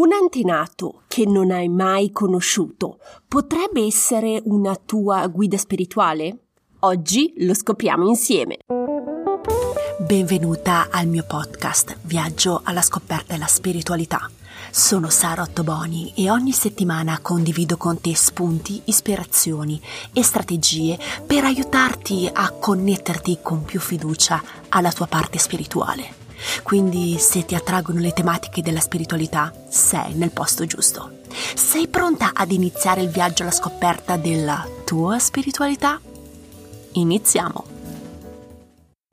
Un antenato che non hai mai conosciuto potrebbe essere una tua guida spirituale? Oggi lo scopriamo insieme. Benvenuta al mio podcast Viaggio alla scoperta della spiritualità. Sono Sara Ottoboni e ogni settimana condivido con te spunti, ispirazioni e strategie per aiutarti a connetterti con più fiducia alla tua parte spirituale. Quindi se ti attraggono le tematiche della spiritualità, sei nel posto giusto. Sei pronta ad iniziare il viaggio alla scoperta della tua spiritualità? Iniziamo!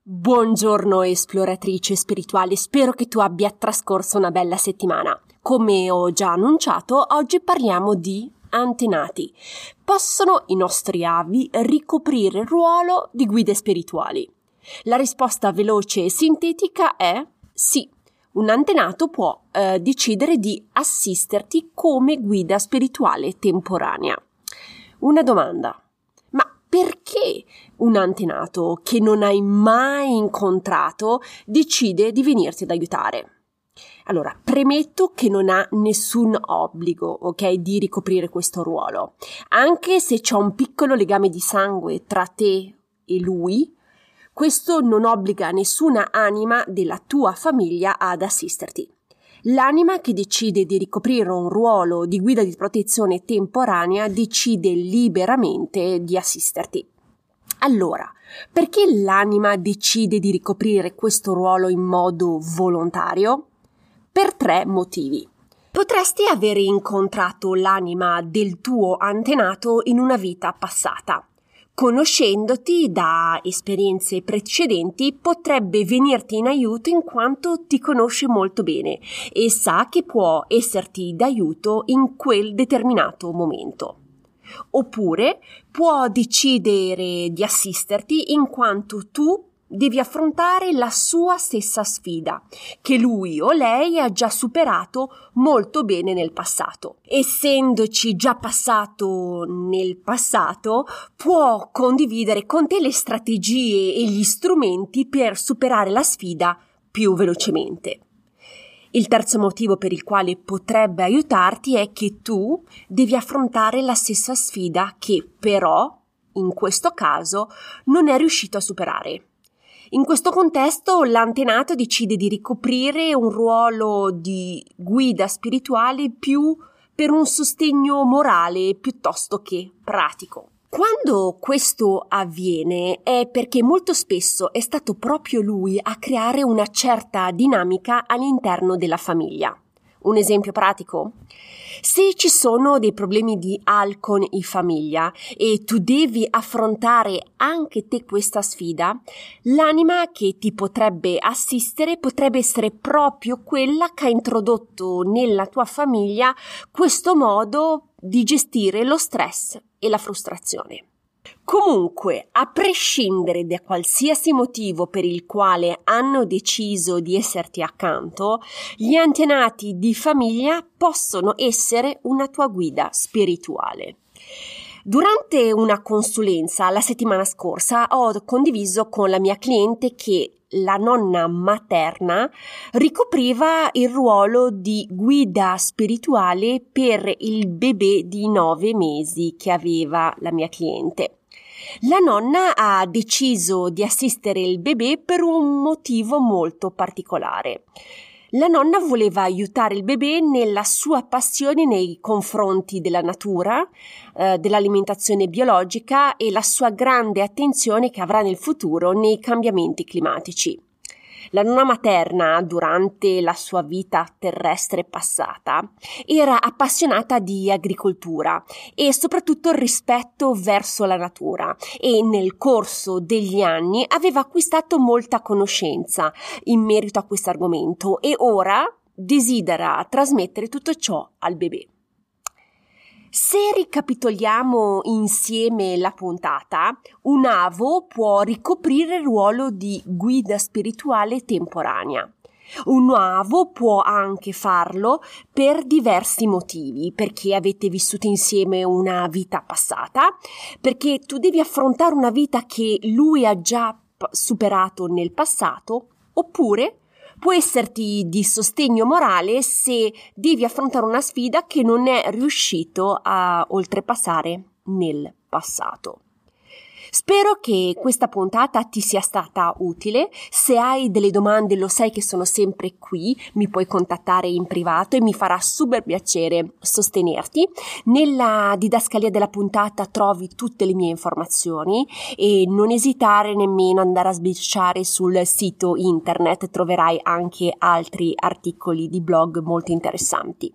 Buongiorno esploratrice spirituale, spero che tu abbia trascorso una bella settimana. Come ho già annunciato, oggi parliamo di antenati. Possono i nostri avi ricoprire il ruolo di guide spirituali? La risposta veloce e sintetica è sì. Un antenato può eh, decidere di assisterti come guida spirituale temporanea. Una domanda. Ma perché un antenato che non hai mai incontrato decide di venirti ad aiutare? Allora, premetto che non ha nessun obbligo, ok, di ricoprire questo ruolo. Anche se c'è un piccolo legame di sangue tra te e lui, questo non obbliga nessuna anima della tua famiglia ad assisterti. L'anima che decide di ricoprire un ruolo di guida di protezione temporanea decide liberamente di assisterti. Allora, perché l'anima decide di ricoprire questo ruolo in modo volontario? Per tre motivi. Potresti avere incontrato l'anima del tuo antenato in una vita passata conoscendoti da esperienze precedenti, potrebbe venirti in aiuto in quanto ti conosce molto bene e sa che può esserti d'aiuto in quel determinato momento. Oppure può decidere di assisterti in quanto tu devi affrontare la sua stessa sfida, che lui o lei ha già superato molto bene nel passato. Essendoci già passato nel passato, può condividere con te le strategie e gli strumenti per superare la sfida più velocemente. Il terzo motivo per il quale potrebbe aiutarti è che tu devi affrontare la stessa sfida che però, in questo caso, non è riuscito a superare. In questo contesto l'antenato decide di ricoprire un ruolo di guida spirituale più per un sostegno morale piuttosto che pratico. Quando questo avviene è perché molto spesso è stato proprio lui a creare una certa dinamica all'interno della famiglia. Un esempio pratico? Se ci sono dei problemi di alcol in famiglia e tu devi affrontare anche te questa sfida, l'anima che ti potrebbe assistere potrebbe essere proprio quella che ha introdotto nella tua famiglia questo modo di gestire lo stress e la frustrazione. Comunque, a prescindere da qualsiasi motivo per il quale hanno deciso di esserti accanto, gli antenati di famiglia possono essere una tua guida spirituale. Durante una consulenza la settimana scorsa ho condiviso con la mia cliente che la nonna materna ricopriva il ruolo di guida spirituale per il bebè di nove mesi che aveva la mia cliente. La nonna ha deciso di assistere il bebè per un motivo molto particolare. La nonna voleva aiutare il bebè nella sua passione nei confronti della natura, eh, dell'alimentazione biologica e la sua grande attenzione che avrà nel futuro nei cambiamenti climatici. La nonna materna, durante la sua vita terrestre passata, era appassionata di agricoltura e soprattutto rispetto verso la natura e nel corso degli anni aveva acquistato molta conoscenza in merito a questo argomento e ora desidera trasmettere tutto ciò al bebè. Se ricapitoliamo insieme la puntata, un avo può ricoprire il ruolo di guida spirituale temporanea. Un avo può anche farlo per diversi motivi, perché avete vissuto insieme una vita passata, perché tu devi affrontare una vita che lui ha già superato nel passato, oppure può esserti di sostegno morale se devi affrontare una sfida che non è riuscito a oltrepassare nel passato. Spero che questa puntata ti sia stata utile. Se hai delle domande lo sai che sono sempre qui, mi puoi contattare in privato e mi farà super piacere sostenerti. Nella didascalia della puntata trovi tutte le mie informazioni e non esitare nemmeno ad andare a sbirciare sul sito internet, troverai anche altri articoli di blog molto interessanti.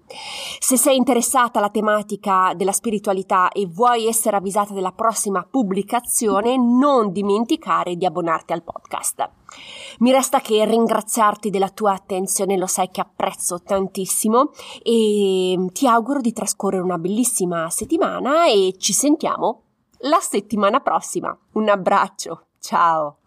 Se sei interessata alla tematica della spiritualità e vuoi essere avvisata della prossima pubblicazione, non dimenticare di abbonarti al podcast. Mi resta che ringraziarti della tua attenzione, lo sai che apprezzo tantissimo e ti auguro di trascorrere una bellissima settimana e ci sentiamo la settimana prossima. Un abbraccio, ciao!